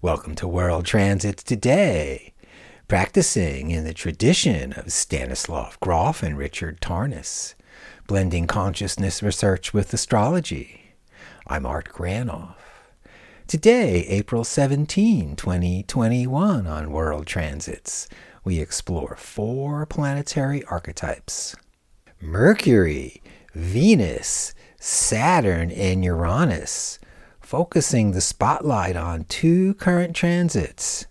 Welcome to World Transits Today, practicing in the tradition of Stanislav Grof and Richard Tarnas, blending consciousness research with astrology. I'm Art Granoff. Today, April 17, 2021, on World Transits, we explore four planetary archetypes Mercury, Venus, Saturn, and Uranus focusing the spotlight on two current transits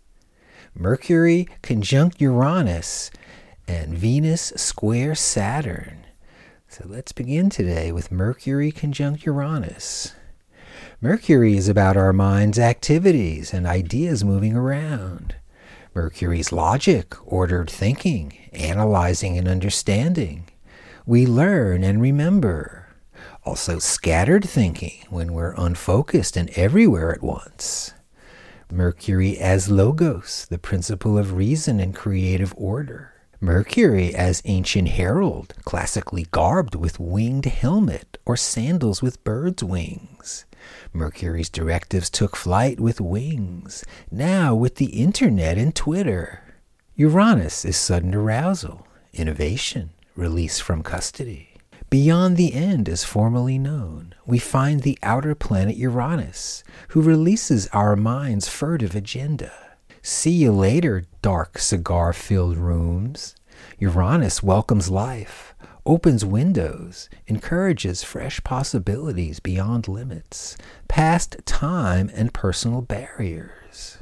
Mercury conjunct Uranus and Venus square Saturn. So let's begin today with Mercury conjunct Uranus. Mercury is about our mind's activities and ideas moving around. Mercury's logic, ordered thinking, analyzing and understanding. We learn and remember also scattered thinking when we're unfocused and everywhere at once. Mercury as logos, the principle of reason and creative order. Mercury as ancient herald, classically garbed with winged helmet or sandals with bird's wings. Mercury's directives took flight with wings, now with the internet and Twitter. Uranus is sudden arousal, innovation, release from custody. Beyond the end is formally known, we find the outer planet Uranus, who releases our mind's furtive agenda. See you later, dark cigar filled rooms. Uranus welcomes life, opens windows, encourages fresh possibilities beyond limits, past time and personal barriers.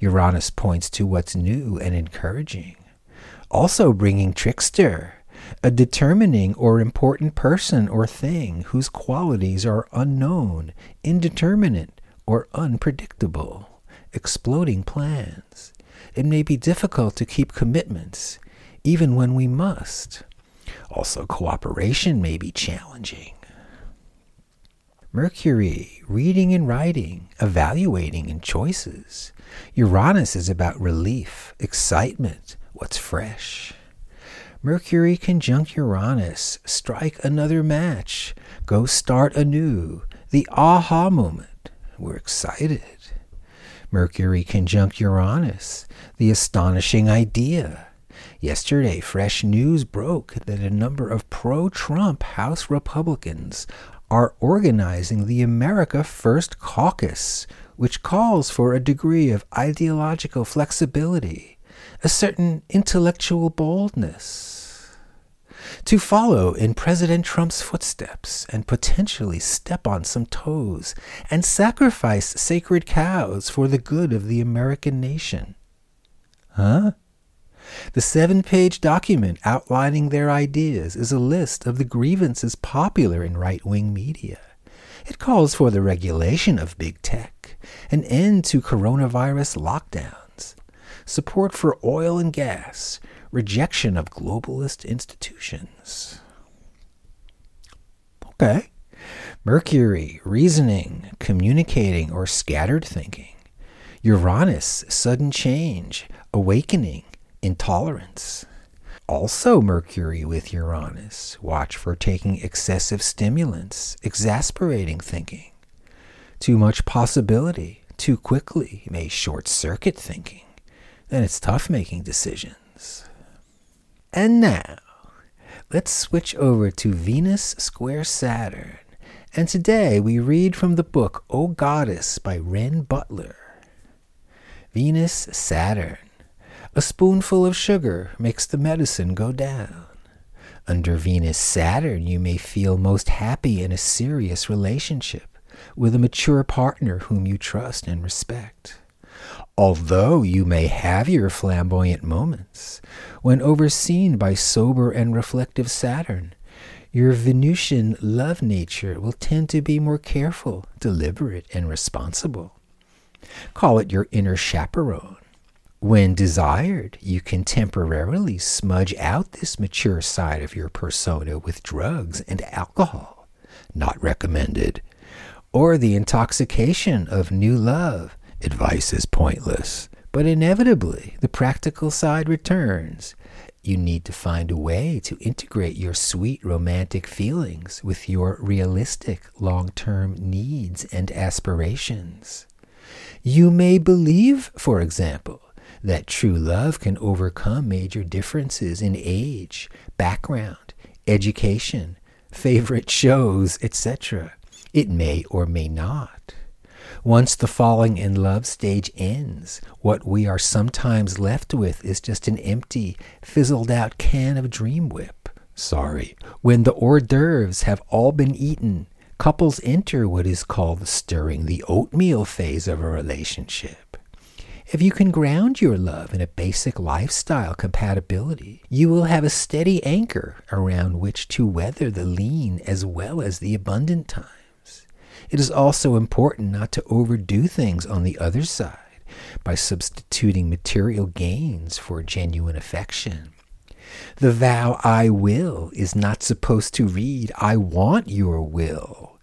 Uranus points to what's new and encouraging, also bringing trickster a determining or important person or thing whose qualities are unknown, indeterminate, or unpredictable, exploding plans. It may be difficult to keep commitments, even when we must. Also, cooperation may be challenging. Mercury, reading and writing, evaluating and choices. Uranus is about relief, excitement, what's fresh. Mercury conjunct Uranus, strike another match, go start anew, the aha moment. We're excited. Mercury conjunct Uranus, the astonishing idea. Yesterday, fresh news broke that a number of pro Trump House Republicans are organizing the America First Caucus, which calls for a degree of ideological flexibility, a certain intellectual boldness to follow in President Trump's footsteps and potentially step on some toes and sacrifice sacred cows for the good of the American nation. Huh? The seven page document outlining their ideas is a list of the grievances popular in right wing media. It calls for the regulation of big tech, an end to coronavirus lockdowns, support for oil and gas, rejection of globalist institutions. Okay. Mercury, reasoning, communicating, or scattered thinking. Uranus, sudden change, awakening, intolerance. Also, Mercury with Uranus. Watch for taking excessive stimulants, exasperating thinking. Too much possibility, too quickly, may short circuit thinking. Then it's tough making decisions. And now, let's switch over to Venus square Saturn. And today we read from the book O Goddess by Renn Butler. Venus Saturn. A spoonful of sugar makes the medicine go down. Under Venus Saturn, you may feel most happy in a serious relationship with a mature partner whom you trust and respect. Although you may have your flamboyant moments, when overseen by sober and reflective Saturn, your Venusian love nature will tend to be more careful, deliberate, and responsible. Call it your inner chaperone. When desired, you can temporarily smudge out this mature side of your persona with drugs and alcohol, not recommended, or the intoxication of new love Advice is pointless, but inevitably the practical side returns. you need to find a way to integrate your sweet romantic feelings with your realistic long term needs and aspirations. You may believe, for example, that true love can overcome major differences in age, background, education, favorite shows, etc. It may or may not. Once the falling in love stage ends, what we are sometimes left with is just an empty, fizzled out can of Dream Whip. Sorry. When the hors d'oeuvres have all been eaten, couples enter what is called the stirring the oatmeal phase of a relationship. If you can ground your love in a basic lifestyle compatibility, you will have a steady anchor around which to weather the lean as well as the abundant times. It is also important not to overdo things on the other side by substituting material gains for genuine affection. The vow I will is not supposed to read I want your will.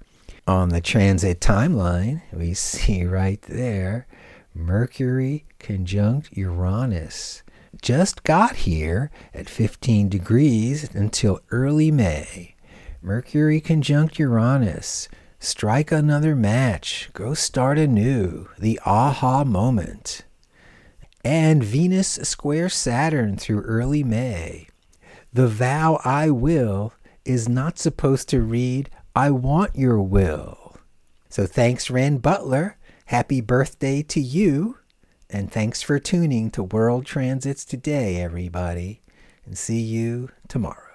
On the transit timeline, we see right there Mercury conjunct Uranus. Just got here at 15 degrees until early May. Mercury conjunct Uranus Strike another match. Go start anew. The aha moment. And Venus square Saturn through early May. The vow I will is not supposed to read I want your will. So thanks, Renn Butler. Happy birthday to you. And thanks for tuning to World Transits Today, everybody. And see you tomorrow.